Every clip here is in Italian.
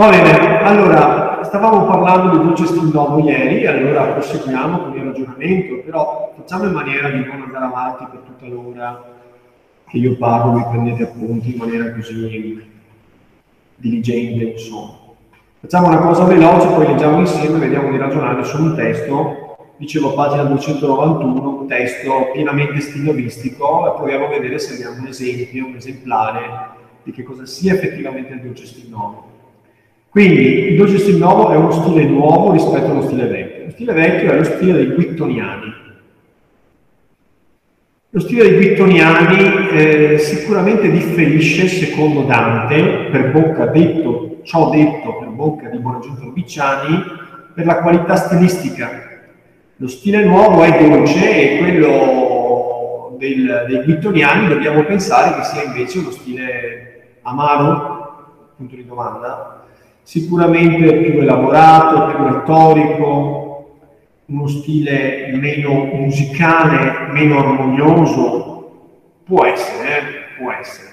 Va bene, allora, stavamo parlando di dolce stil nuovo ieri, allora proseguiamo con il ragionamento, però facciamo in maniera di non andare avanti per tutta l'ora che io parlo, vi prendete appunti in maniera così diligente, insomma. Facciamo una cosa veloce, poi leggiamo insieme, vediamo di ragionare su un testo, dicevo pagina 291, un testo pienamente stilistico e proviamo a vedere se abbiamo un esempio, un esemplare di che cosa sia effettivamente il dolce stil nuovo. Quindi il dolce stil nuovo è uno stile nuovo rispetto a uno stile vecchio. Lo stile vecchio è lo stile dei guittoniani. Lo stile dei guittoniani eh, sicuramente differisce, secondo Dante, per bocca detto, ciò detto per bocca di Buonaggiunto Robicciani, per la qualità stilistica. Lo stile nuovo è dolce e quello del, dei guittoniani dobbiamo pensare che sia invece uno stile amaro, punto di domanda, sicuramente più elaborato, più retorico, uno stile meno musicale, meno armonioso, può essere, eh? può essere.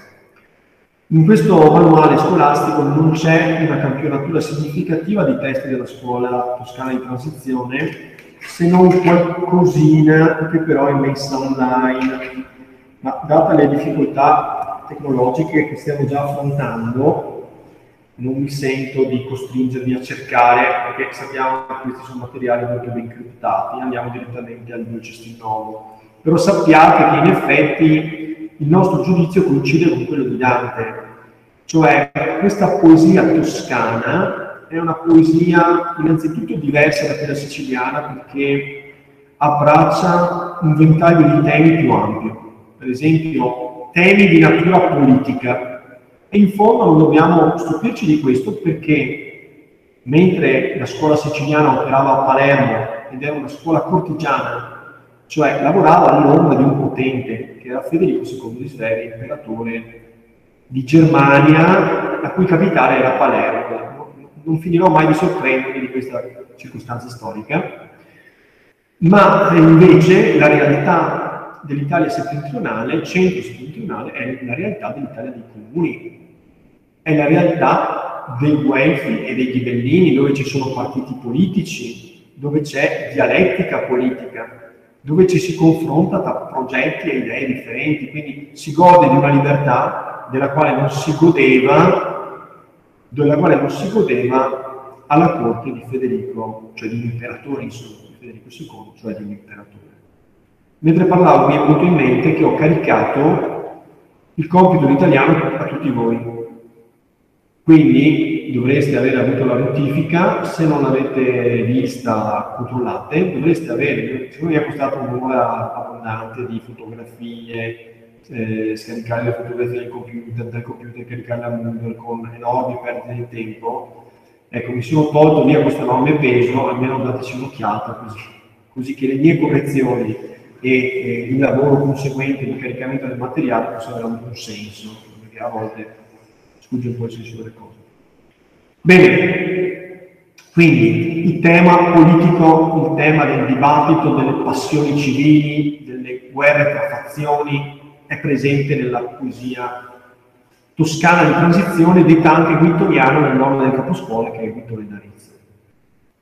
In questo manuale scolastico non c'è una campionatura significativa di testi della scuola toscana di transizione, se non qualcosina che però è messa online. Ma date le difficoltà tecnologiche che stiamo già affrontando, non mi sento di costringervi a cercare, perché sappiamo che questi sono materiali molto ben criptati, andiamo direttamente al 269. Però sappiate che in effetti il nostro giudizio coincide con quello di Dante, cioè questa poesia toscana è una poesia innanzitutto diversa da quella siciliana perché abbraccia un ventaglio di temi più ampio, per esempio temi di natura politica, e in fondo non dobbiamo stupirci di questo perché mentre la scuola siciliana operava a Palermo ed era una scuola cortigiana, cioè lavorava all'ombra di un potente che era Federico II di Svevia, imperatore di Germania, la cui capitale era Palermo. Non finirò mai di sorprendermi di questa circostanza storica, ma invece la realtà dell'Italia settentrionale, centro-settentrionale, è la realtà dell'Italia dei comuni, è la realtà dei Guelfi e dei Ghibellini, dove ci sono partiti politici, dove c'è dialettica politica, dove ci si confronta tra progetti e idee differenti, quindi si gode di una libertà della quale non si godeva, della quale non si godeva alla corte di Federico, cioè di un imperatore, insomma, di Federico II, cioè di un imperatore. Mentre parlavo mi è venuto in mente che ho caricato il compito in italiano a tutti voi, quindi dovreste aver avuto la notifica, se non l'avete vista controllate, dovreste avere, se non vi è costato un'ora abbondante di fotografie, eh, scaricare le fotografie dal computer, dal computer caricarle a Moodle con enormi perdite di tempo, ecco mi sono tolto via questo enorme peso, almeno dateci un'occhiata così, così che le mie correzioni e, e il lavoro conseguente di caricamento del materiale possano avere un senso, perché a volte sfugge un po' il senso delle cose. Bene, quindi il tema politico, il tema del dibattito, delle passioni civili, delle guerre tra fazioni è presente nella poesia toscana di transizione, detta anche guittoniana nel nome del caposcuola che è Guittone d'Arezzo.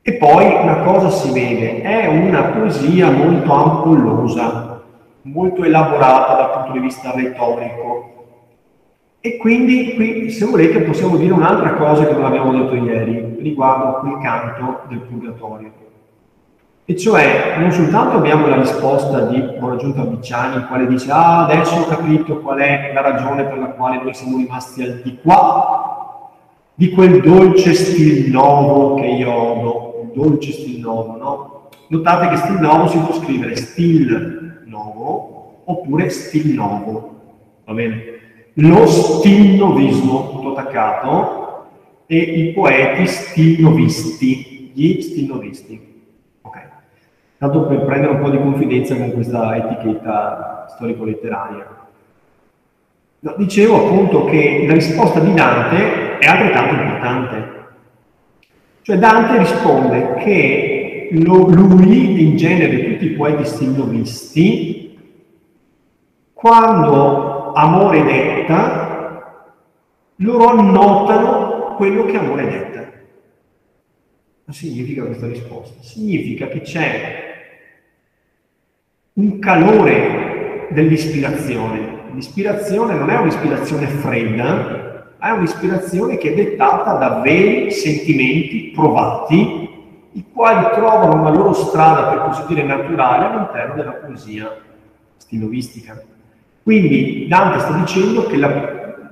E poi una cosa si vede, è una poesia molto ampollosa, molto elaborata dal punto di vista retorico, e quindi qui, se volete, possiamo dire un'altra cosa che non abbiamo detto ieri riguardo quel canto del purgatorio. E cioè, non soltanto abbiamo la risposta di Buonaggiunta Bicciani, il quale dice, ah, adesso ho capito qual è la ragione per la quale noi siamo rimasti al di qua, di quel dolce stil nuovo che io odo, il dolce stil nuovo, no? Notate che stil nuovo si può scrivere stil nuovo oppure stil nuovo, va bene? Lo stilnovismo, tutto attaccato, e i poeti stilnovisti, gli stilnovisti. Ok. Tanto per prendere un po' di confidenza con questa etichetta storico-letteraria. No, dicevo appunto che la risposta di Dante è altrettanto importante. Cioè Dante risponde che lo, lui, in genere tutti i poeti stilnovisti, quando amore detta, loro annotano quello che amore detta. Cosa significa questa risposta? Significa che c'è un calore dell'ispirazione. L'ispirazione non è un'ispirazione fredda, è un'ispirazione che è dettata da veri sentimenti provati, i quali trovano una loro strada, per così dire, naturale all'interno della poesia stilovistica. Quindi Dante sta dicendo che la,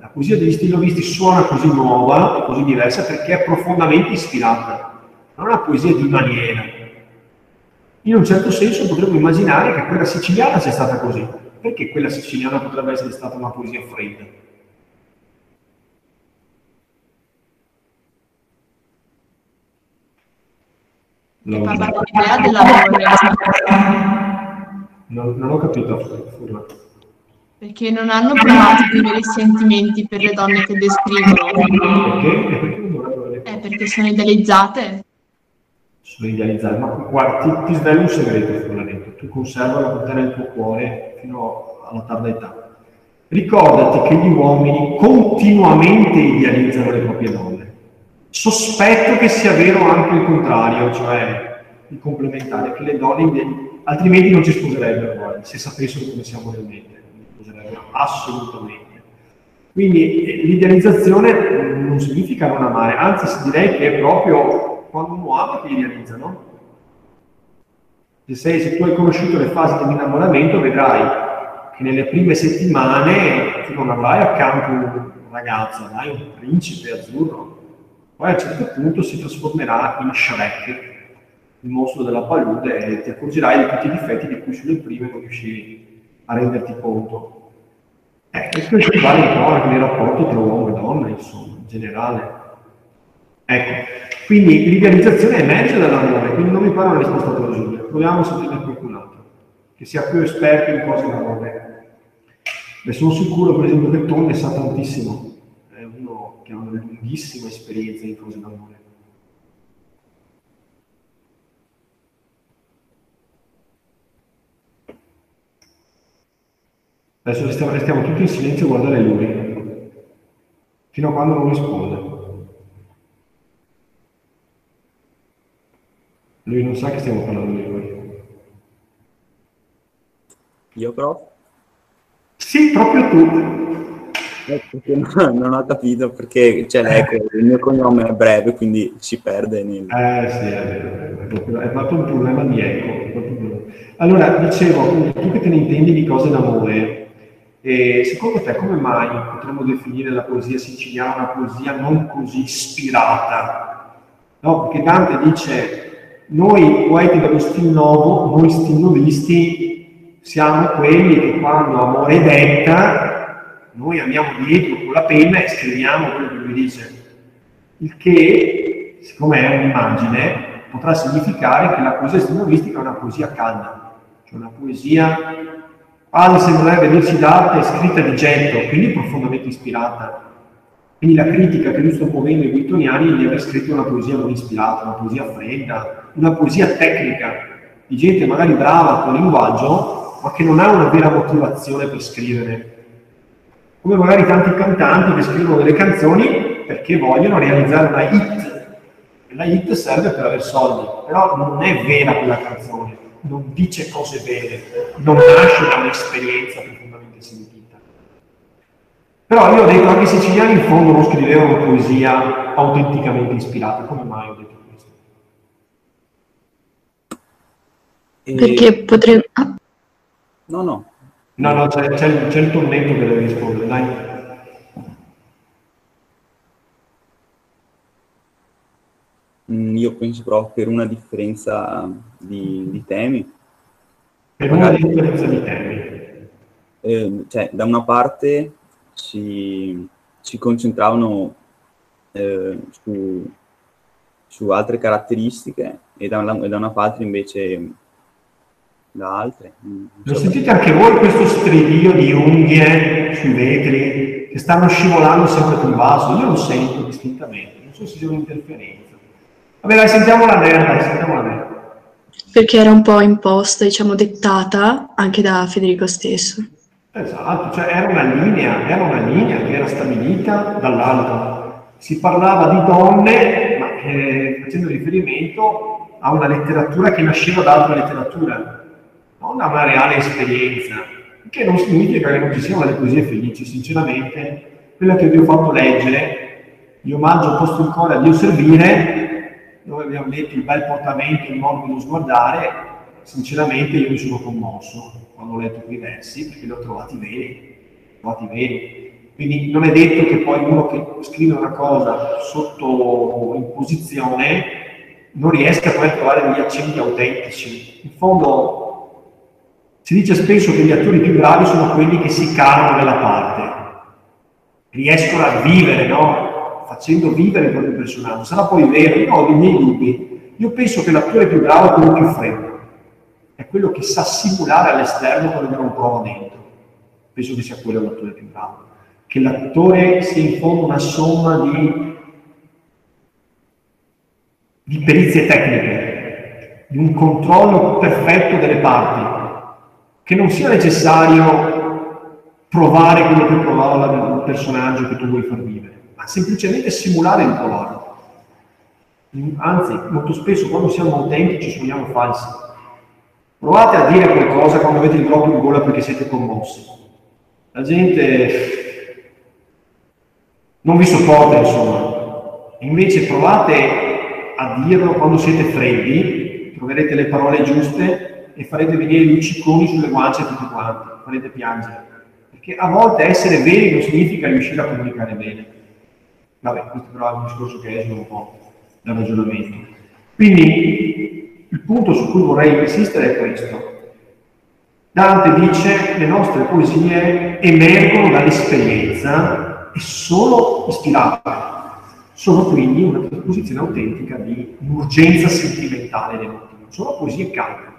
la poesia degli stilovisti suona così nuova e così diversa perché è profondamente ispirata, non è una poesia di maniera. In un certo senso potremmo immaginare che quella siciliana sia stata così. Perché quella siciliana potrebbe essere stata una poesia fredda? No. Non, non ho capito, Furla. Perché non hanno provato dei veri sentimenti per le donne che descrivono. Perché? eh, perché sono idealizzate. Sono idealizzate, ma guarda, ti, ti svelo un segreto, Furlanetto. Tu conservala con te nel tuo cuore fino alla tarda età. Ricordati che gli uomini continuamente idealizzano le proprie donne. Sospetto che sia vero anche il contrario, cioè il complementare, che le donne altrimenti non ci sposerebbero se sapessero come siamo realmente, sposerebbero assolutamente. Quindi eh, l'idealizzazione non significa non amare, anzi direi che è proprio quando uno ama che idealizza, no? Se, sei, se tu hai conosciuto le fasi dell'innamoramento vedrai che nelle prime settimane tu non avrai accanto un ragazzo, avrai un principe azzurro, poi a un certo punto si trasformerà in Shrek, il mostro della palude e ti accorgerai di tutti i difetti di cui sulle prime non riuscivi a renderti conto. Eh, questo vale un po' anche nel rapporto tra uomo e donna, insomma, in generale. Ecco, quindi l'idealizzazione emerge dall'amore, quindi non mi pare una risposta plausibile. Proviamo a sentire qualcun altro, che sia più esperto in cose d'amore. Beh, sono sicuro, per esempio, che Tom ne sa tantissimo. È uno che ha una lunghissima esperienza in cose d'amore. Adesso restiamo, restiamo tutti in silenzio a guardare lui, fino a quando non risponde. Lui non sa che stiamo parlando di lui. Io prof? Sì, proprio tu. Non ho capito perché cioè, ecco, il mio cognome è breve, quindi si perde. Nel... Eh sì, è vero, è proprio, è proprio un problema di eco. Allora, dicevo, tu che te ne intendi di cose d'amore, e secondo te come mai potremmo definire la poesia siciliana una poesia non così ispirata? No? Perché Dante dice noi poeti dello stil nuovo, noi stilnovisti, siamo quelli che quando amore detta, noi amiamo dietro con la penna e scriviamo quello che lui dice. Il che, siccome è un'immagine, potrà significare che la poesia stilnovistica è una poesia calda, cioè una poesia quasi sembrerebbe dirci d'arte scritta di getto, quindi profondamente ispirata. Quindi la critica che lui sta muovendo ai guittoniani di aver scritto una poesia non ispirata, una poesia fredda, una poesia tecnica, di gente magari brava col linguaggio, ma che non ha una vera motivazione per scrivere. Come magari tanti cantanti che scrivono delle canzoni perché vogliono realizzare una hit. E la hit serve per avere soldi, però non è vera quella canzone non dice cose vere, non nasce da un'esperienza profondamente sentita. Però io ho detto, anche i siciliani in fondo non scrivevano poesia autenticamente ispirata, come mai ho detto questo? E... Perché potrebbe... Ah. No, no. No, no, c'è, c'è, c'è il tornetto che deve rispondere, dai. Io penso proprio per una differenza di, di temi. Per una differenza di temi. Eh, cioè, da una parte si, si concentravano eh, su, su, altre caratteristiche e da, una, e da una parte invece da altre. Lo sentite anche voi questo stridio di unghie sui vetri che stanno scivolando sempre sul vaso? Io lo sento distintamente, non so se sia un'interferenza. Vabbè, dai, sentiamo la Nera, sentiamo la Nera. Perché era un po' imposta, diciamo, dettata anche da Federico stesso. Esatto, cioè era una linea, era una linea che era stabilita dall'alto. si parlava di donne, ma eh, facendo riferimento a una letteratura che nasceva da altra letteratura, non da una reale esperienza, che non significa che non ci siano delle poesie felici, sinceramente, quella che vi ho fatto leggere, di omaggio posto in cuore a Dio servire, dove abbiamo detto il bel portamento, il morbido sguardare, sinceramente io mi sono commosso quando ho letto quei versi, perché li ho trovati veri, trovati veri. Quindi non è detto che poi uno che scrive una cosa sotto imposizione non riesca poi a trovare degli accenti autentici. In fondo si dice spesso che gli attori più bravi sono quelli che si calano nella parte, riescono a vivere, no? Facendo vivere il proprio personaggio. Sarà poi vero, io ho dei miei dubbi. Io penso che l'attore più bravo è quello più freddo, è quello che sa simulare all'esterno quello che non prova dentro. Penso che sia quello l'attore più bravo che l'attore sia in fondo una somma di, di perizie tecniche, di un controllo perfetto delle parti, che non sia necessario provare quello che provava il personaggio che tu vuoi far vivere, ma semplicemente simulare di provarlo. Anzi, molto spesso quando siamo autentici suoniamo falsi. Provate a dire qualcosa quando avete il proprio in gola perché siete commossi. La gente non vi sopporta insomma. Invece provate a dirlo quando siete freddi, troverete le parole giuste e farete venire i lucciconi sulle guance a tutti quanti, farete piangere. Perché a volte essere veri non significa riuscire a comunicare bene. Vabbè, questo però è un discorso che esce un po' dal ragionamento. Quindi il punto su cui vorrei insistere è questo. Dante dice le nostre poesie emergono dall'esperienza e sono ispirate, sono quindi una trasposizione autentica di un'urgenza sentimentale dell'ultimo, sono poesie calde.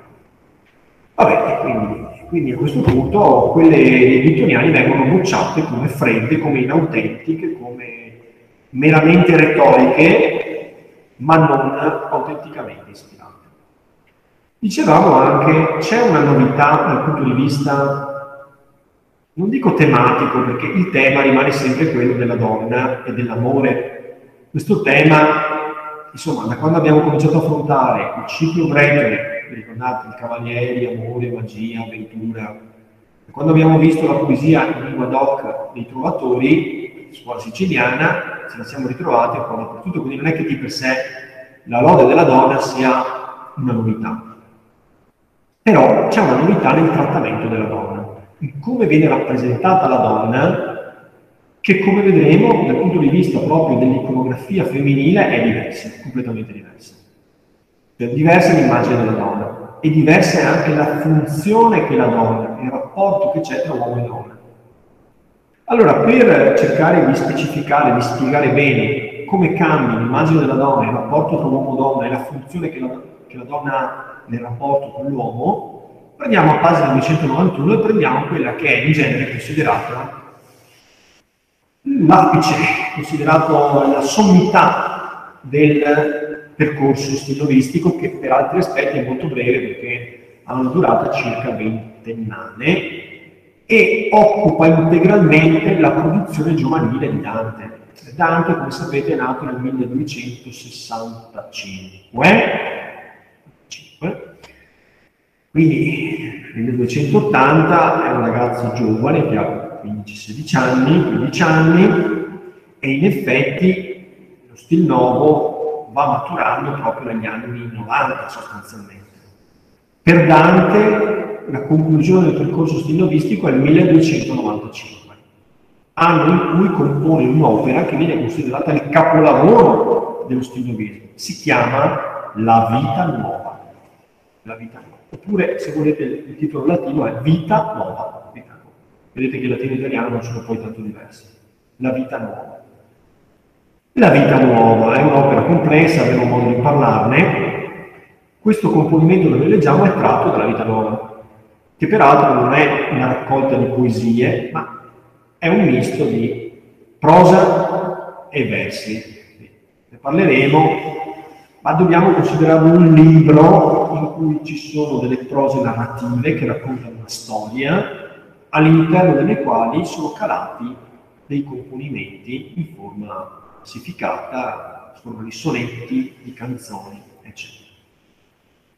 Vabbè, quindi, quindi, a questo punto quelle dei Vittoniani vengono bocciate come fredde, come inautentiche, meramente retoriche, ma non autenticamente ispirate. Dicevamo anche, c'è una novità dal punto di vista non dico tematico, perché il tema rimane sempre quello della donna e dell'amore. Questo tema, insomma, da quando abbiamo cominciato a affrontare il ciclo vi ricordate, i cavalieri, amore, magia, avventura, quando abbiamo visto la poesia in lingua doc dei trovatori, scuola siciliana, ce la siamo ritrovati un po' dappertutto, quindi non è che di per sé la lode della donna sia una novità. Però c'è una novità nel trattamento della donna in come viene rappresentata la donna, che come vedremo dal punto di vista proprio dell'iconografia femminile è diversa, completamente diversa. Cioè, diversa l'immagine della donna e diversa è anche la funzione che la donna, il rapporto che c'è tra uomo e donna. Allora, per cercare di specificare, di spiegare bene come cambia l'immagine della donna, il rapporto tra uomo e donna e la funzione che la, che la donna ha nel rapporto con l'uomo, Prendiamo a pagina 291 e prendiamo quella che è in genere considerata l'apice, considerato la sommità del percorso stilistico che per altri aspetti è molto breve perché ha una durata circa ventennale e occupa integralmente la produzione giovanile di Dante. Dante, come sapete, è nato nel 1265. Quindi nel 1280 è un ragazzo giovane che ha 15-16 anni, 15 anni e in effetti lo stil nuovo va maturando proprio negli anni 90 sostanzialmente. Per Dante la conclusione del percorso stilnovistico è il 1295, anno in cui compone un'opera che viene considerata il capolavoro dello stilnovismo. Si chiama La vita nuova. La vita nuova. Oppure, se volete, il titolo latino è Vita Nuova. Vedete che il latino e l'italiano non sono poi tanto diversi. La vita nuova. La vita nuova è un'opera complessa, avremo modo di parlarne. Questo componimento che noi leggiamo è tratto dalla vita nuova, che peraltro non è una raccolta di poesie, ma è un misto di prosa e versi. Ne parleremo ma dobbiamo considerarlo un libro in cui ci sono delle prose narrative che raccontano una storia, all'interno delle quali sono calati dei componimenti in forma classificata, forma di sonetti, di canzoni, eccetera.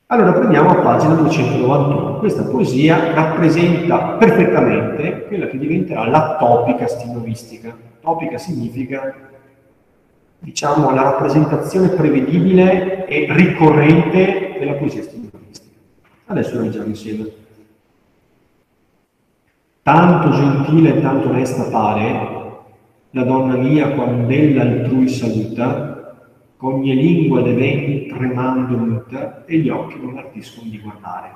Allora prendiamo a pagina 291. Questa poesia rappresenta perfettamente quella che diventerà la topica stinovistica. Topica significa, diciamo, la rappresentazione prevedibile e ricorrente della poesia stinovistica. Adesso la leggiamo insieme. Tanto gentile e tanto onesta pare la donna mia quando ella altrui saluta, Cogne lingua de veni tremando muta e gli occhi non artiscono di guardare.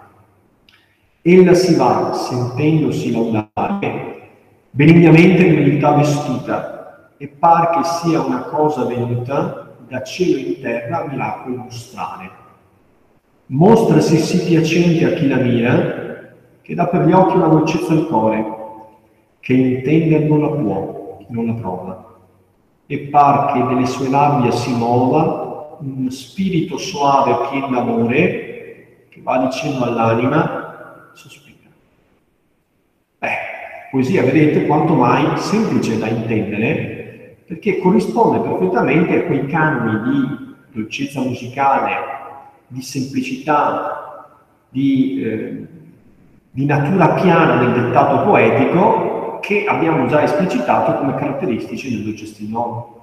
Ella si va, sentendosi laudare, benignamente in umiltà vestuta, e par che sia una cosa venuta da cielo in terra a miracolo mostrare. Mostrasi sì piacente a chi la mira, che dà per gli occhi una dolcezza al cuore, che intender non la può, non la prova e par che delle sue labbia si muova un spirito soave pieno d'amore che va dicendo all'anima sospira. Beh, poesia, vedete, quanto mai semplice da intendere, perché corrisponde perfettamente a quei canoni di dolcezza musicale, di semplicità, di, eh, di natura piana del dettato poetico che abbiamo già esplicitato come caratteristici del dolcestino.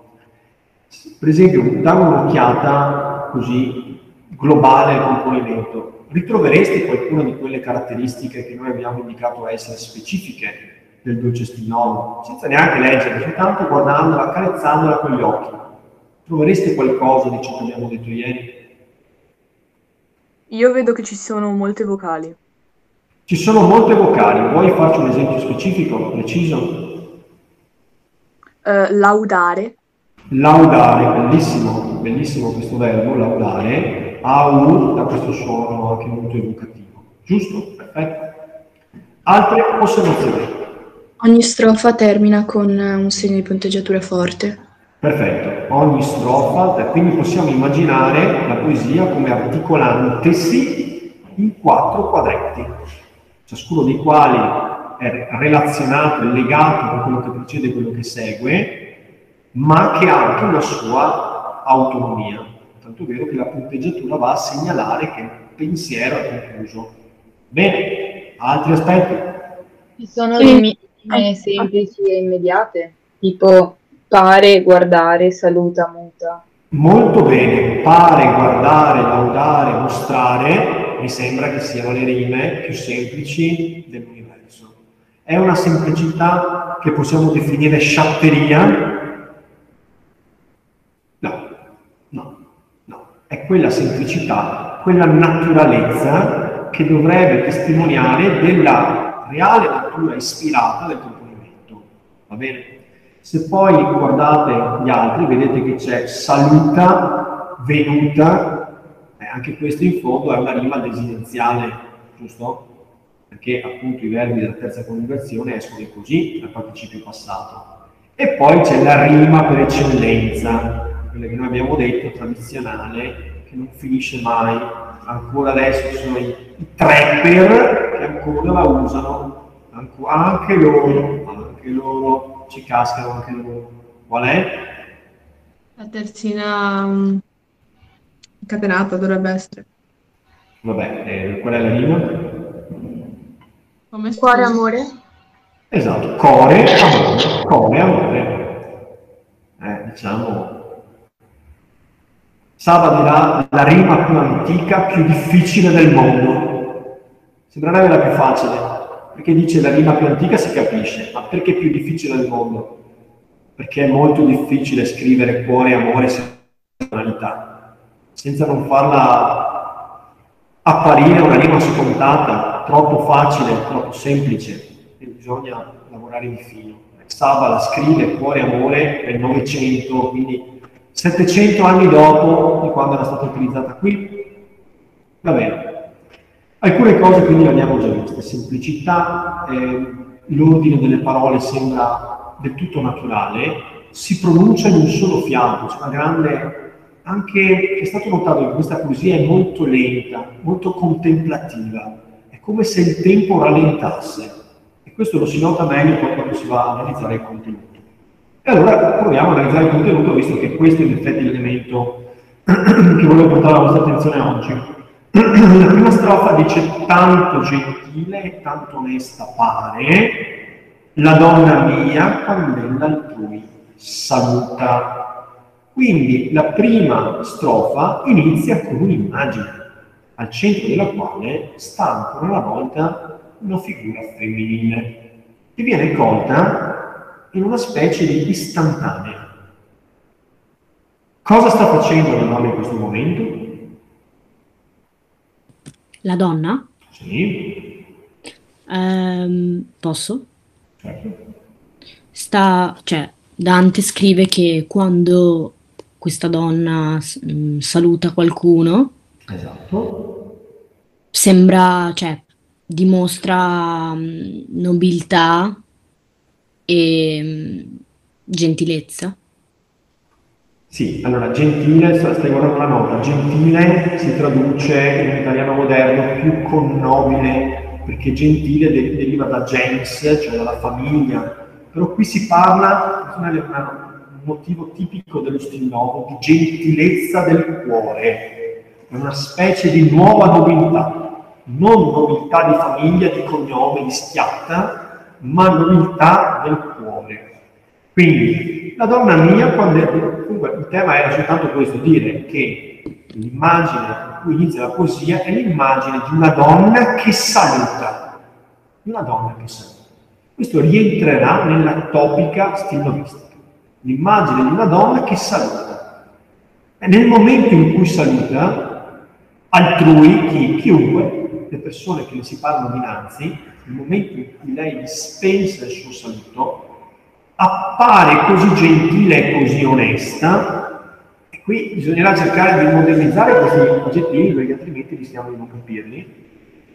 Per esempio, dare un'occhiata così globale al componimento, ritroveresti qualcuna di quelle caratteristiche che noi abbiamo indicato essere specifiche del dolcestino, senza neanche leggere, soltanto guardandola, accarezzandola con gli occhi. Trovereste qualcosa di ciò che abbiamo detto ieri? Io vedo che ci sono molte vocali. Ci sono molte vocali, vuoi farci un esempio specifico, preciso? Uh, laudare. Laudare, bellissimo, bellissimo questo verbo, laudare, ha un, da questo suono anche molto evocativo. Giusto? Perfetto. Altre osservazioni? Ogni strofa termina con un segno di punteggiatura forte. Perfetto, ogni strofa, quindi possiamo immaginare la poesia come articolantesi in quattro quadretti ciascuno dei quali è relazionato, è legato con quello che precede e quello che segue, ma che ha anche una sua autonomia. Tanto è vero che la punteggiatura va a segnalare che il pensiero è concluso. Bene, altri aspetti? Ci sono limiti semplici e immediate, tipo pare, guardare, saluta, muta. Molto bene, pare, guardare, laudare, mostrare mi sembra che siano le rime più semplici dell'universo. È una semplicità che possiamo definire sciatteria? No, no, no. È quella semplicità, quella naturalezza che dovrebbe testimoniare della reale natura ispirata del componimento. Va bene? Se poi guardate gli altri, vedete che c'è saluta, venuta, anche questo in fondo è una rima desidenziale, giusto? Perché appunto i verbi della terza coniugazione escono così dal participio passato. E poi c'è la rima per eccellenza, quella che noi abbiamo detto, tradizionale, che non finisce mai. Ancora adesso ci sono i, i trapper che ancora la usano, anche loro, anche loro ci cascano anche loro. Qual è? La terzina Catenata dovrebbe essere. Vabbè, eh, qual è la rima? Come Cuore amore? Esatto, core amore, core amore. Eh, diciamo... Saba dirà la rima più antica, più difficile del mondo. Sembrerebbe la più facile, perché dice la rima più antica si capisce, ma perché più difficile del mondo? Perché è molto difficile scrivere cuore amore senza personalità senza non farla apparire una rima scontata, troppo facile, troppo semplice, e bisogna lavorare di fino. Saba la scrive Cuore Amore nel Novecento, quindi 700 anni dopo di quando era stata utilizzata qui. Va bene. Alcune cose quindi le abbiamo già viste, semplicità, eh, l'ordine delle parole sembra del tutto naturale, si pronuncia in un solo fiato, c'è una grande anche è stato notato che questa poesia è molto lenta, molto contemplativa, è come se il tempo rallentasse e questo lo si nota meglio quando si va a analizzare il contenuto. E allora proviamo ad analizzare il contenuto, visto che questo è in effetti l'elemento che volevo portare alla vostra attenzione oggi. La prima strofa dice tanto gentile e tanto onesta pare la donna mia quando altrui saluta. Quindi la prima strofa inizia con un'immagine, al centro della quale sta ancora una volta una figura femminile, che viene colta in una specie di istantanea. Cosa sta facendo la donna in questo momento? La donna? Sì, Ehm, posso? certo. Sta, cioè, Dante scrive che quando questa donna mh, saluta qualcuno, Esatto. sembra, cioè, dimostra mh, nobiltà e mh, gentilezza. Sì, allora gentile, sta- stai guardando la nota, gentile si traduce in italiano moderno più con nobile, perché gentile de- deriva da gens, cioè dalla famiglia, però qui si parla, una- un motivo tipico dello nuovo, di gentilezza del cuore, è una specie di nuova nobiltà, non nobiltà di famiglia, di cognome, di schiatta, ma nobiltà del cuore. Quindi la donna mia, quando comunque il tema era soltanto questo, dire che l'immagine con cui inizia la poesia è l'immagine di una donna che saluta, una donna che saluta. Questo rientrerà nella topica stilistica, l'immagine di una donna che saluta. E nel momento in cui saluta, altrui, chi, chiunque, le persone che le si parlano dinanzi, nel momento in cui lei dispensa il suo saluto, appare così gentile e così onesta, e qui bisognerà cercare di modernizzare questi aggettivi perché altrimenti rischiamo di non capirli.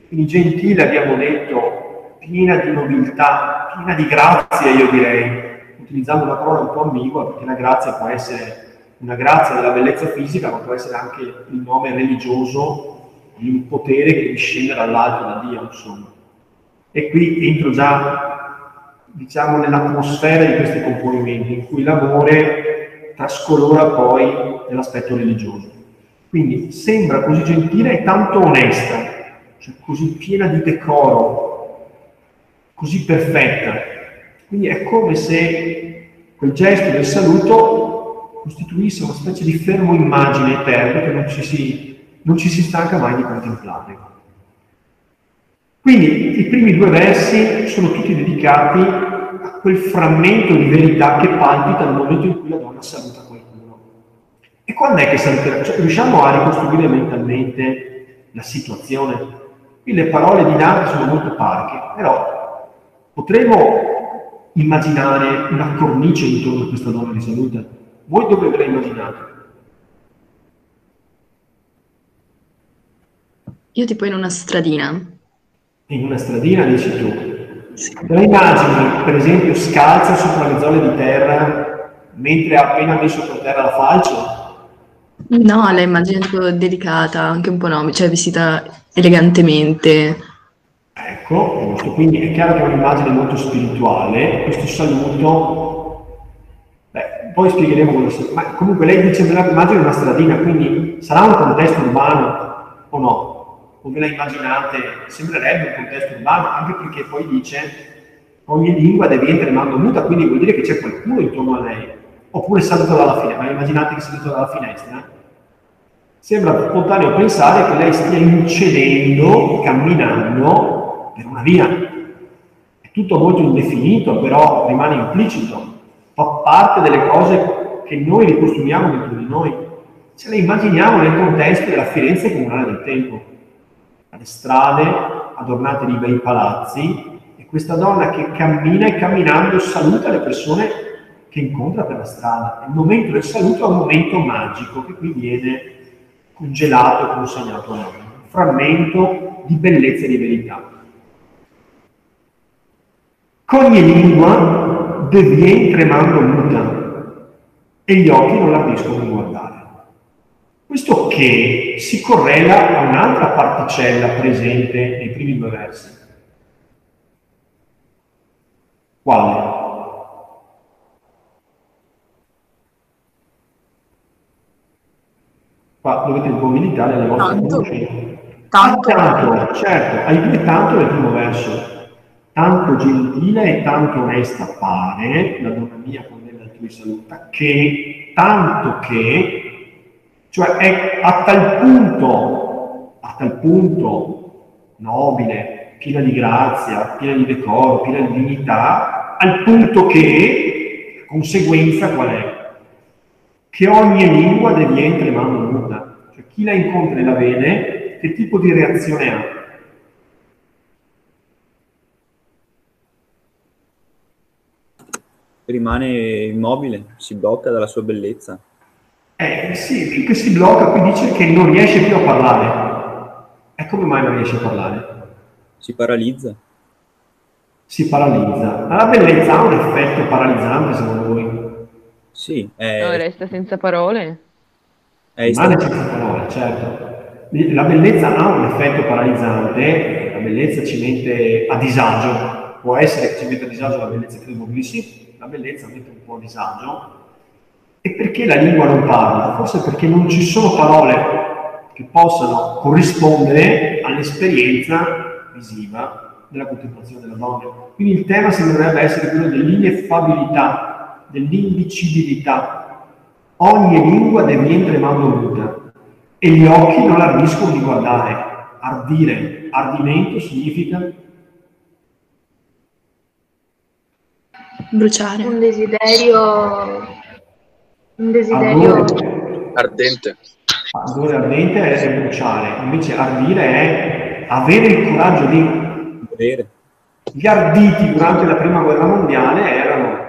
Quindi gentile abbiamo detto piena di nobiltà, piena di grazia io direi, utilizzando una parola un po' ambigua perché la grazia può essere una grazia della bellezza fisica, ma può essere anche il nome religioso di un potere che discende dall'alto da Dio, insomma. E qui entro già, diciamo, nell'atmosfera di questi componimenti, in cui l'amore trascolora poi nell'aspetto religioso. Quindi sembra così gentile e tanto onesta, cioè così piena di decoro, così perfetta. Quindi è come se quel gesto del saluto costituisse una specie di fermo immagine eterna che non ci si, non ci si stanca mai di contemplare. Quindi i primi due versi sono tutti dedicati a quel frammento di verità che palpita nel momento in cui la donna saluta qualcuno. E quando è che saluterà? Cioè, riusciamo a ricostruire mentalmente la situazione? Qui le parole di Dante sono molto parche, però potremmo immaginare una cornice intorno a questa donna che saluta? Voi dove ve la immaginate? Io tipo in una stradina. In una stradina, dici tu. Te la immagini, per esempio, scalza sopra le zone di terra mentre ha appena messo per terra la falce? No, la immagine tipo delicata, anche un po' no, cioè vestita elegantemente. Ecco, quindi è chiaro che è un'immagine molto spirituale, questo saluto, beh, poi spiegheremo cosa sia, ma comunque lei dice me la immagine una stradina, quindi sarà un contesto urbano o no? O ve la immaginate, sembrerebbe un contesto urbano, anche perché poi dice ogni lingua devi tremando muta, quindi vuol dire che c'è qualcuno intorno a lei, oppure saluta dalla finestra, ma immaginate che saluta dalla finestra? Sembra spontaneo pensare che lei stia incedendo, camminando per una via. È tutto molto indefinito, però rimane implicito. Fa parte delle cose che noi ricostruiamo dentro di noi. Ce le immaginiamo nel contesto della Firenze comunale del tempo. Le strade adornate di bei palazzi e questa donna che cammina e camminando saluta le persone che incontra per la strada. Il momento del saluto è un momento magico che qui viene congelato e consegnato a noi, un frammento di bellezza e di verità ogni lingua devien tremando muta e gli occhi non l'ardiscono guardare. Questo che si correla a un'altra particella presente nei primi due versi. Quale? Qua dovete mobilitare le vostre tanto. conoscenze. Tanto. Ah, tanto, certo, hai due tanto nel primo verso Tanto gentile e tanto onesta pare, la donna mia con della tua saluta, che tanto che, cioè è a tal punto, a tal punto nobile, piena di grazia, piena di decoro, piena di dignità, al punto che, conseguenza qual è? Che ogni lingua deviene tremando muta. Cioè chi la incontra e la vede, che tipo di reazione ha? Rimane immobile, si blocca dalla sua bellezza. Eh sì, più che si blocca, qui dice che non riesce più a parlare. E come mai non riesce a parlare? Si paralizza. Si paralizza. Ma la bellezza ha un effetto paralizzante secondo voi? Sì, No, è, resta senza parole. è Rimane senza parole, certo. La bellezza ha un effetto paralizzante, la bellezza ci mette a disagio, può essere che ci metta a disagio la bellezza, credo di sì, la bellezza mette un po' a disagio. E perché la lingua non parla? Forse perché non ci sono parole che possano corrispondere all'esperienza visiva della contemplazione della donna. Quindi il tema sembrerebbe essere quello dell'ineffabilità, dell'indicibilità. Ogni lingua diviene tremando muta e gli occhi non ardiscono di guardare. Ardire, ardimento significa Bruciare. Un desiderio... Un desiderio... ardore. Ardente. Ardore ardente è bruciare, invece ardire è avere il coraggio di volere. Gli arditi durante la prima guerra mondiale erano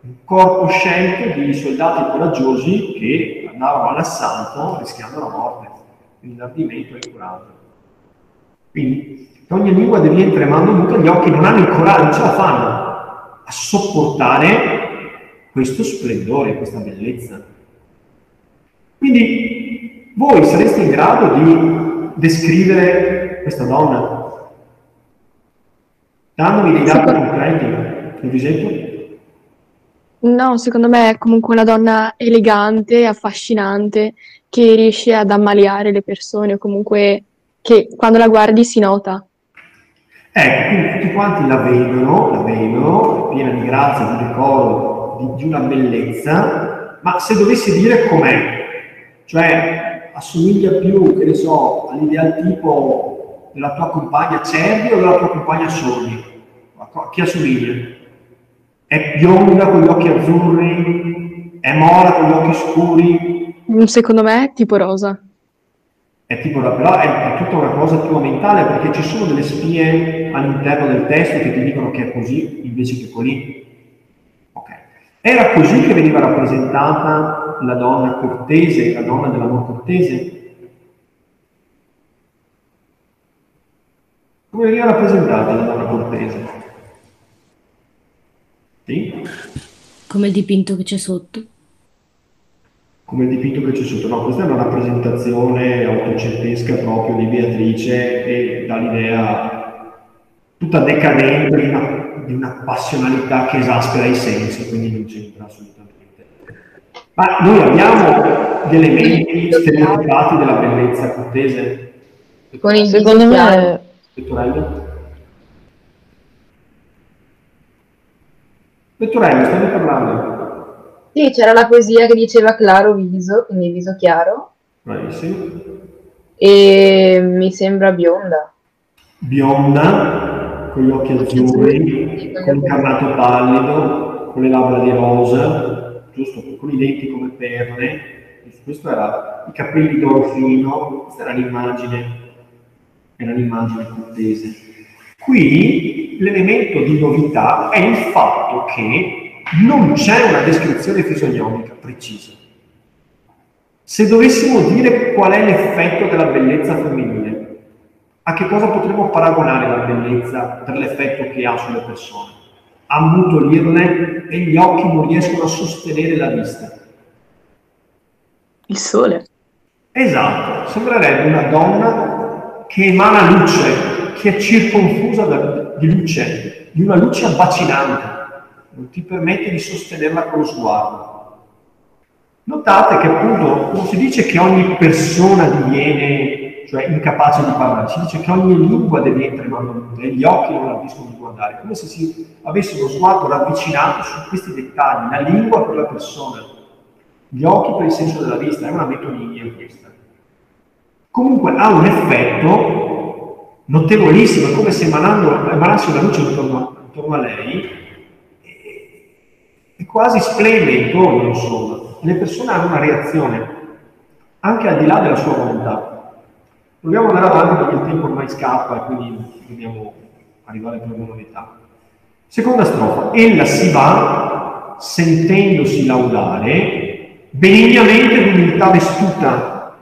un corpo scelto di soldati coraggiosi che andavano all'assalto rischiando la morte. Quindi l'ardimento è il coraggio. Quindi ogni lingua diviene tremando muta, gli occhi non hanno il coraggio, non ce la fanno a sopportare questo splendore, questa bellezza. Quindi voi sareste in grado di descrivere questa donna dandomi dei dati Secondo- concreti, per esempio? No, secondo me è comunque una donna elegante, affascinante, che riesce ad ammaliare le persone, o comunque che quando la guardi si nota. Ecco, quindi tutti quanti la vedono, la vedono, piena di grazia, di decoro, di, di una bellezza, ma se dovessi dire com'è, cioè assomiglia più, che ne so, all'ideal della tua compagna Cervi o della tua compagna a chi assomiglia? È bionda con gli occhi azzurri? È mora con gli occhi scuri? Mm, Secondo me è tipo rosa. È tipo, però è, è tutta una cosa tua mentale perché ci sono delle spie all'interno del testo che ti dicono che è così invece che così. Ok. Era così che veniva rappresentata la donna cortese, la donna dell'amor cortese? Come veniva rappresentata la donna cortese? Sì? Come il dipinto che c'è sotto. Come il dipinto che c'è sotto. No, questa è una rappresentazione autocentesca proprio di Beatrice e dà l'idea tutta decadente di una, di una passionalità che esaspera i sensi, quindi non c'entra assolutamente. Ma noi abbiamo gli elementi stereotipati della bellezza cortese? Con il Secondo me, Vettorello? Vettorello, stavi parlando? Sì, c'era la poesia che diceva claro viso, quindi viso chiaro, Bravissimo. e mi sembra bionda. bionda, con gli occhi azzurri, con il carnato pallido, con le labbra di rosa, giusto, con i denti come perle, questo era i capelli d'oro fino, questa era l'immagine, era l'immagine cortese. Qui l'elemento di novità è il fatto che non c'è una descrizione fisionomica precisa. Se dovessimo dire qual è l'effetto della bellezza femminile, a che cosa potremmo paragonare la bellezza per l'effetto che ha sulle persone? Ammutolirle e gli occhi non riescono a sostenere la vista. Il sole. Esatto, sembrerebbe una donna che emana luce, che è circonfusa da- di luce, di una luce abbacinante, non ti permette di sostenerla con lo sguardo. Notate che appunto non si dice che ogni persona diviene, cioè incapace di parlare, si dice che ogni lingua diviene tremando e gli occhi non la riescono a guardare, come se si avesse uno sguardo ravvicinato su questi dettagli, la lingua per la persona, gli occhi per il senso della vista, è una metonimia questa. Comunque ha un effetto notevolissimo, come se emanando, emanasse una luce intorno, intorno a lei e quasi splende intorno, insomma le persone hanno una reazione, anche al di là della sua volontà. Proviamo ad andare avanti perché il tempo ormai scappa e quindi dobbiamo arrivare per novità. Seconda strofa. Ella si va sentendosi laudare benignamente d'umiltà vestuta.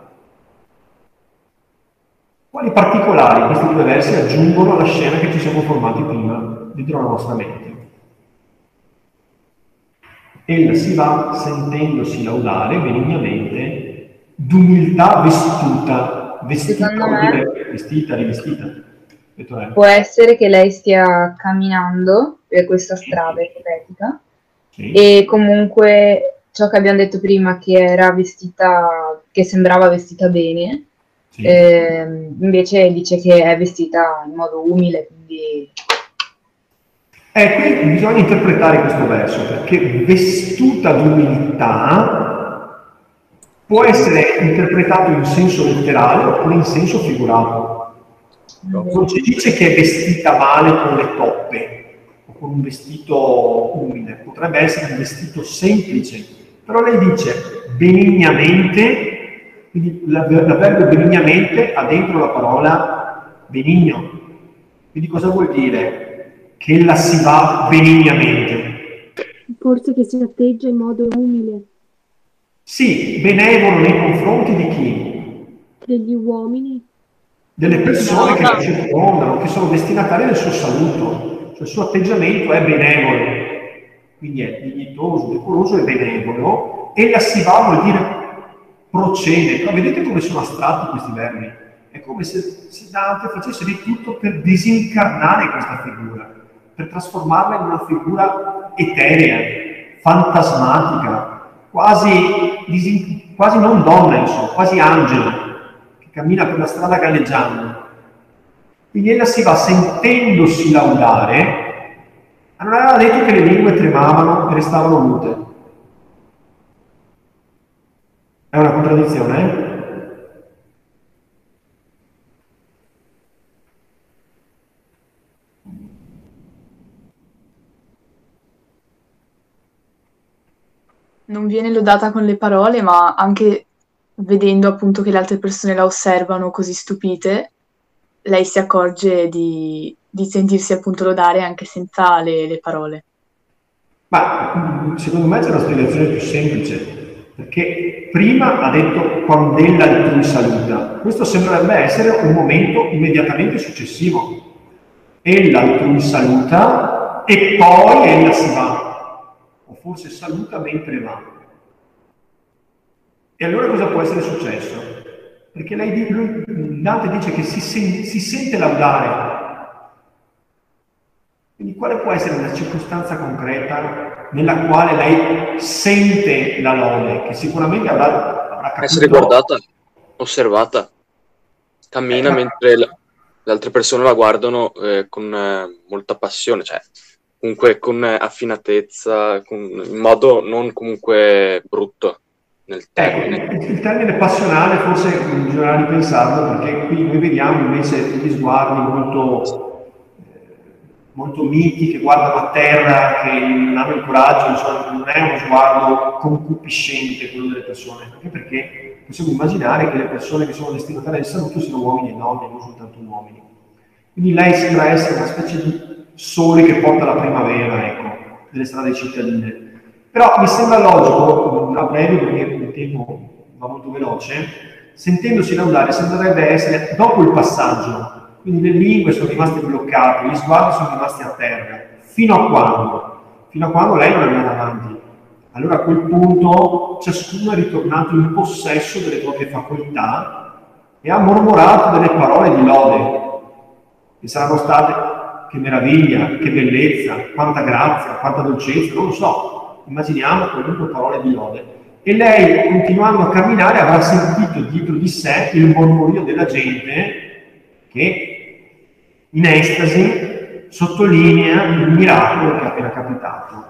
Quali particolari questi due versi aggiungono alla scena che ci siamo formati prima dentro la nostra mente? Ella si va sentendosi laudare benignamente d'umiltà vestuta, vestita, me, vestita, rivestita. Può essere che lei stia camminando per questa strada ipotetica sì. e comunque ciò che abbiamo detto prima che era vestita, che sembrava vestita bene, sì. eh, invece dice che è vestita in modo umile, quindi eh, qui bisogna interpretare questo verso, perché vestuta d'umiltà può essere interpretato in senso letterale oppure in senso figurato. Non ci dice che è vestita male con le toppe o con un vestito umile, potrebbe essere un vestito semplice, però lei dice benignamente, quindi l'avverbio benignamente ha dentro la parola benigno. Quindi cosa vuol dire? Che ella si va benignamente. Forse che si atteggia in modo umile. Sì, benevolo nei confronti di chi? Degli uomini. Delle persone che la circondano, che sono destinatarie del suo saluto. Cioè il suo atteggiamento è benevolo, quindi è dignitoso, decoroso e benevolo. Ella si va vuol dire procede. Però vedete come sono astratti questi verbi? È come se, se Dante facesse di tutto per disincarnare questa figura per trasformarla in una figura eterea, fantasmatica, quasi, quasi non donna, insomma, quasi angelo, che cammina per la strada galleggiando. Quindi ella si va sentendosi laudare, ma non aveva detto che le lingue tremavano e restavano mute. È una contraddizione, eh? non viene lodata con le parole, ma anche vedendo appunto che le altre persone la osservano così stupite, lei si accorge di, di sentirsi appunto lodare anche senza le, le parole. Ma secondo me c'è una spiegazione più semplice, perché prima ha detto quando ella altrui saluta. Questo sembrerebbe essere un momento immediatamente successivo. Ella altrui saluta e poi ella si va o forse saluta mentre va. E allora cosa può essere successo? Perché lei, lui, Dante dice che si, sen, si sente laudare. Quindi quale può essere una circostanza concreta nella quale lei sente la lode, che sicuramente avrà, avrà capito... Essere guardata, osservata, cammina eh, mentre le, le altre persone la guardano eh, con eh, molta passione, cioè comunque con affinatezza, con, in modo non comunque brutto nel termine. Eh, il termine passionale forse bisognerà ripensarlo perché qui noi vediamo invece degli sguardi molto, eh, molto miti che guardano a terra, che non hanno il coraggio, insomma, non è uno sguardo concupiscente quello delle persone, anche perché possiamo immaginare che le persone che sono destinatarie del saluto siano uomini e donne, non soltanto uomini. Quindi lei sembra essere una specie di sole che porta la primavera, ecco, delle strade cittadine. Però mi sembra logico, a breve perché il tempo va molto veloce, sentendosi laudare sembrerebbe essere dopo il passaggio, quindi le lingue sono rimaste bloccate, gli sguardi sono rimasti a terra, fino a quando? Fino a quando lei non è andata avanti. Allora a quel punto ciascuno è ritornato in possesso delle proprie facoltà e ha mormorato delle parole di lode, che saranno state che meraviglia, che bellezza, quanta grazia, quanta dolcezza, non lo so. Immaginiamo qualunque parole di lode. e lei, continuando a camminare, avrà sentito dietro di sé il mormorio della gente che, in estasi, sottolinea il miracolo che è appena capitato.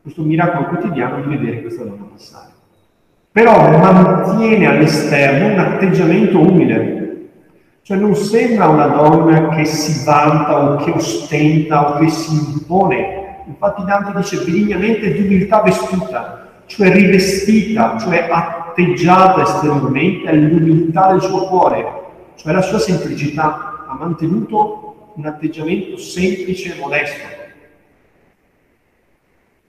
Questo miracolo quotidiano di vedere questa donna passare. Però mantiene all'esterno un atteggiamento umile, cioè non sembra una donna che si vanta o che ostenta o che si impone. Infatti Dante dice benignamente di umiltà vestuta, cioè rivestita, cioè atteggiata esteriormente all'umiltà del suo cuore, cioè la sua semplicità, ha mantenuto un atteggiamento semplice e modesto.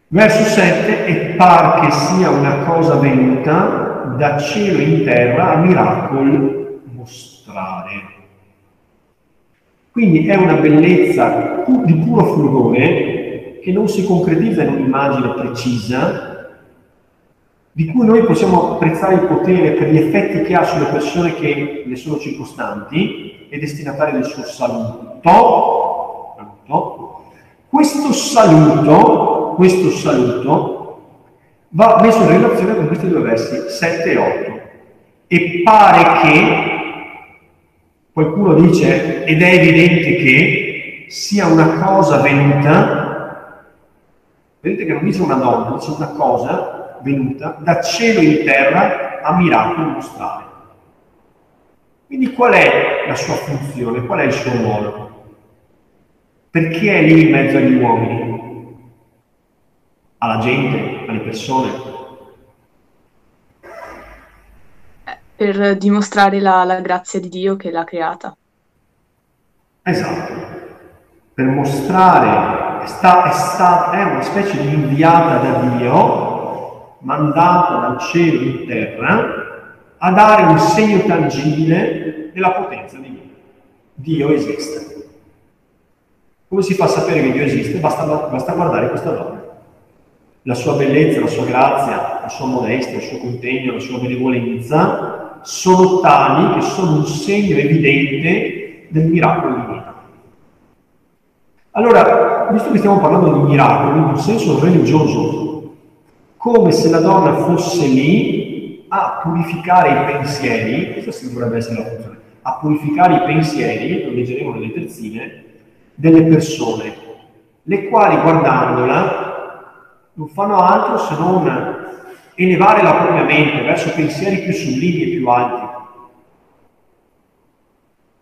Verso 7, e par che sia una cosa venuta da cielo in terra a miracolo mostrare. Quindi è una bellezza di puro fulgore che non si concretizza in un'immagine precisa, di cui noi possiamo apprezzare il potere per gli effetti che ha sulle persone che ne sono circostanti e destinatarie del suo saluto. saluto. Questo saluto, questo saluto va messo in relazione con questi due versi 7 e 8. E pare che, qualcuno dice, ed è evidente che sia una cosa venuta, vedete che non dice una donna, dice una cosa venuta da cielo in terra a miracolo mostrare. Quindi qual è la sua funzione? Qual è il suo ruolo? Perché è lì in mezzo agli uomini? Alla gente, alle persone? Per dimostrare la, la grazia di Dio che l'ha creata. Esatto, per mostrare, sta, è, sta, è una specie di inviata da Dio mandato dal cielo in terra a dare un segno tangibile della potenza di Dio. Dio esiste. Come si fa a sapere che Dio esiste? Basta, basta guardare questa donna. La sua bellezza, la sua grazia, la sua modestia, il suo contegno, la sua benevolenza sono tali che sono un segno evidente del miracolo divino. Allora, visto che stiamo parlando di miracoli in un senso religioso, come se la donna fosse lì a purificare i pensieri, questa dovrebbe essere la funzione, a purificare i pensieri, lo leggeremo nelle terzine, delle persone, le quali guardandola non fanno altro se non elevare la propria mente verso pensieri più sublimi e più alti,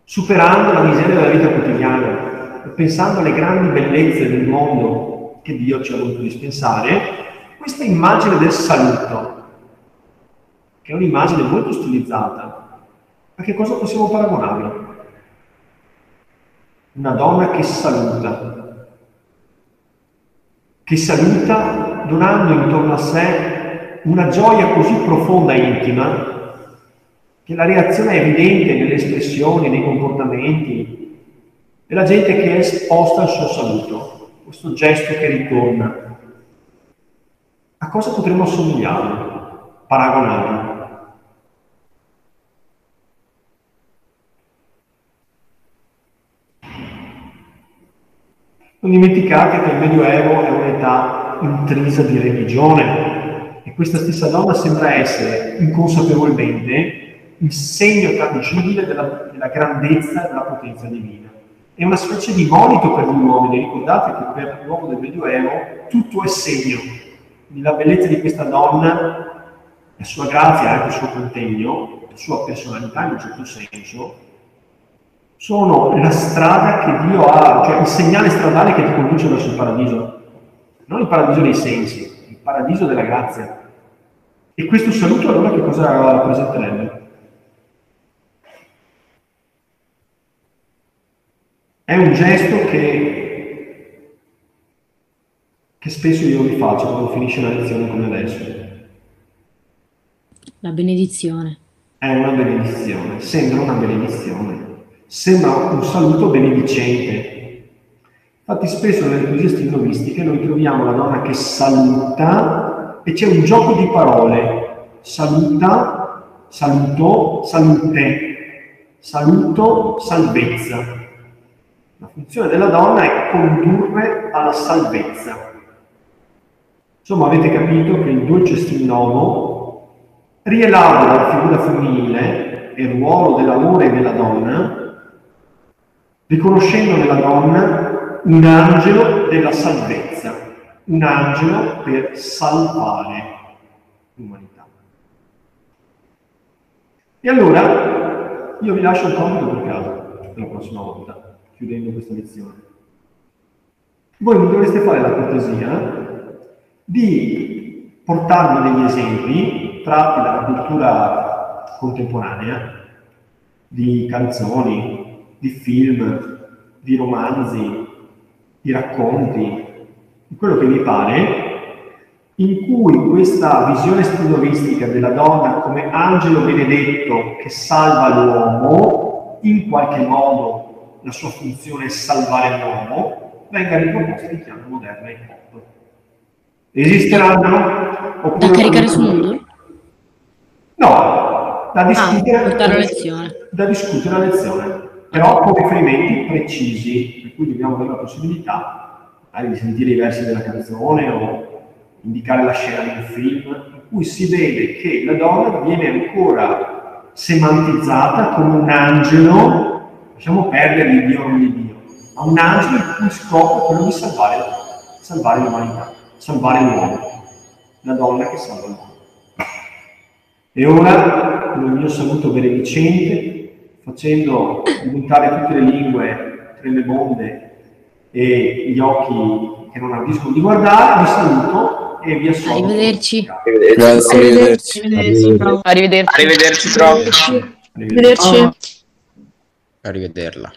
superando la miseria della vita quotidiana, pensando alle grandi bellezze del mondo che Dio ci ha voluto dispensare questa immagine del saluto, che è un'immagine molto stilizzata, a che cosa possiamo paragonarla? Una donna che saluta, che saluta donando intorno a sé una gioia così profonda e intima che la reazione è evidente nelle espressioni, nei comportamenti della gente che è esposta al suo saluto, questo gesto che ritorna. A cosa potremmo assomigliarlo, paragonarlo? Non dimenticate che il Medioevo è un'età intrisa di religione e questa stessa donna sembra essere inconsapevolmente il segno tangibile della, della grandezza e della potenza divina. È una specie di monito per gli uomini, ricordate che per l'uomo del Medioevo tutto è segno, la bellezza di questa donna, la sua grazia anche il suo contegno, la sua personalità in un certo senso, sono la strada che Dio ha, cioè il segnale stradale che ti conduce verso il paradiso. Non il paradiso dei sensi, il paradiso della grazia. E questo saluto allora che cosa rappresenterebbe? È un gesto che che spesso io vi faccio quando finisce una lezione come adesso. La benedizione. È una benedizione, sembra una benedizione, sembra un saluto benedicente. Infatti spesso nelle poesie stilistiche noi troviamo la donna che saluta e c'è un gioco di parole. Saluta, saluto, salute, saluto, salvezza. La funzione della donna è condurre alla salvezza. Insomma, avete capito che il dolce stilnomo rielabora la figura femminile e il ruolo dell'amore della donna, riconoscendo nella donna un angelo della salvezza, un angelo per salvare l'umanità. E allora io vi lascio il compito per casa la prossima volta, chiudendo questa lezione. Voi mi dovreste fare la cortesia di portarmi degli esempi tratti dalla cultura contemporanea, di canzoni, di film, di romanzi, di racconti, di quello che vi pare, in cui questa visione studoristica della donna come angelo benedetto che salva l'uomo, in qualche modo la sua funzione è salvare l'uomo, venga riproposta in chiave moderna e pop. Esisteranno? Da caricare sul mondo? No, da discutere, Ah, portare a da, lezione. da discutere a lezione, però con riferimenti precisi, per cui dobbiamo avere la possibilità magari di sentire i versi della canzone o indicare la scena di un film, in cui si vede che la donna viene ancora semantizzata come un angelo, lasciamo perdere il Dio non il Dio, ma un angelo il cui scopo è quello di salvare, salvare l'umanità, salvare l'uomo, la donna che salva l'uomo. E ora, con il mio saluto benedicente, facendo diventare tutte le lingue tremebonde e gli occhi che non ardiscono di guardare, vi saluto e vi assolvo. Arrivederci. Grazie, arrivederci. Arrivederci. Arrivederci. Arrivederci. Arrivederci. Arrivederci. Arrivederla.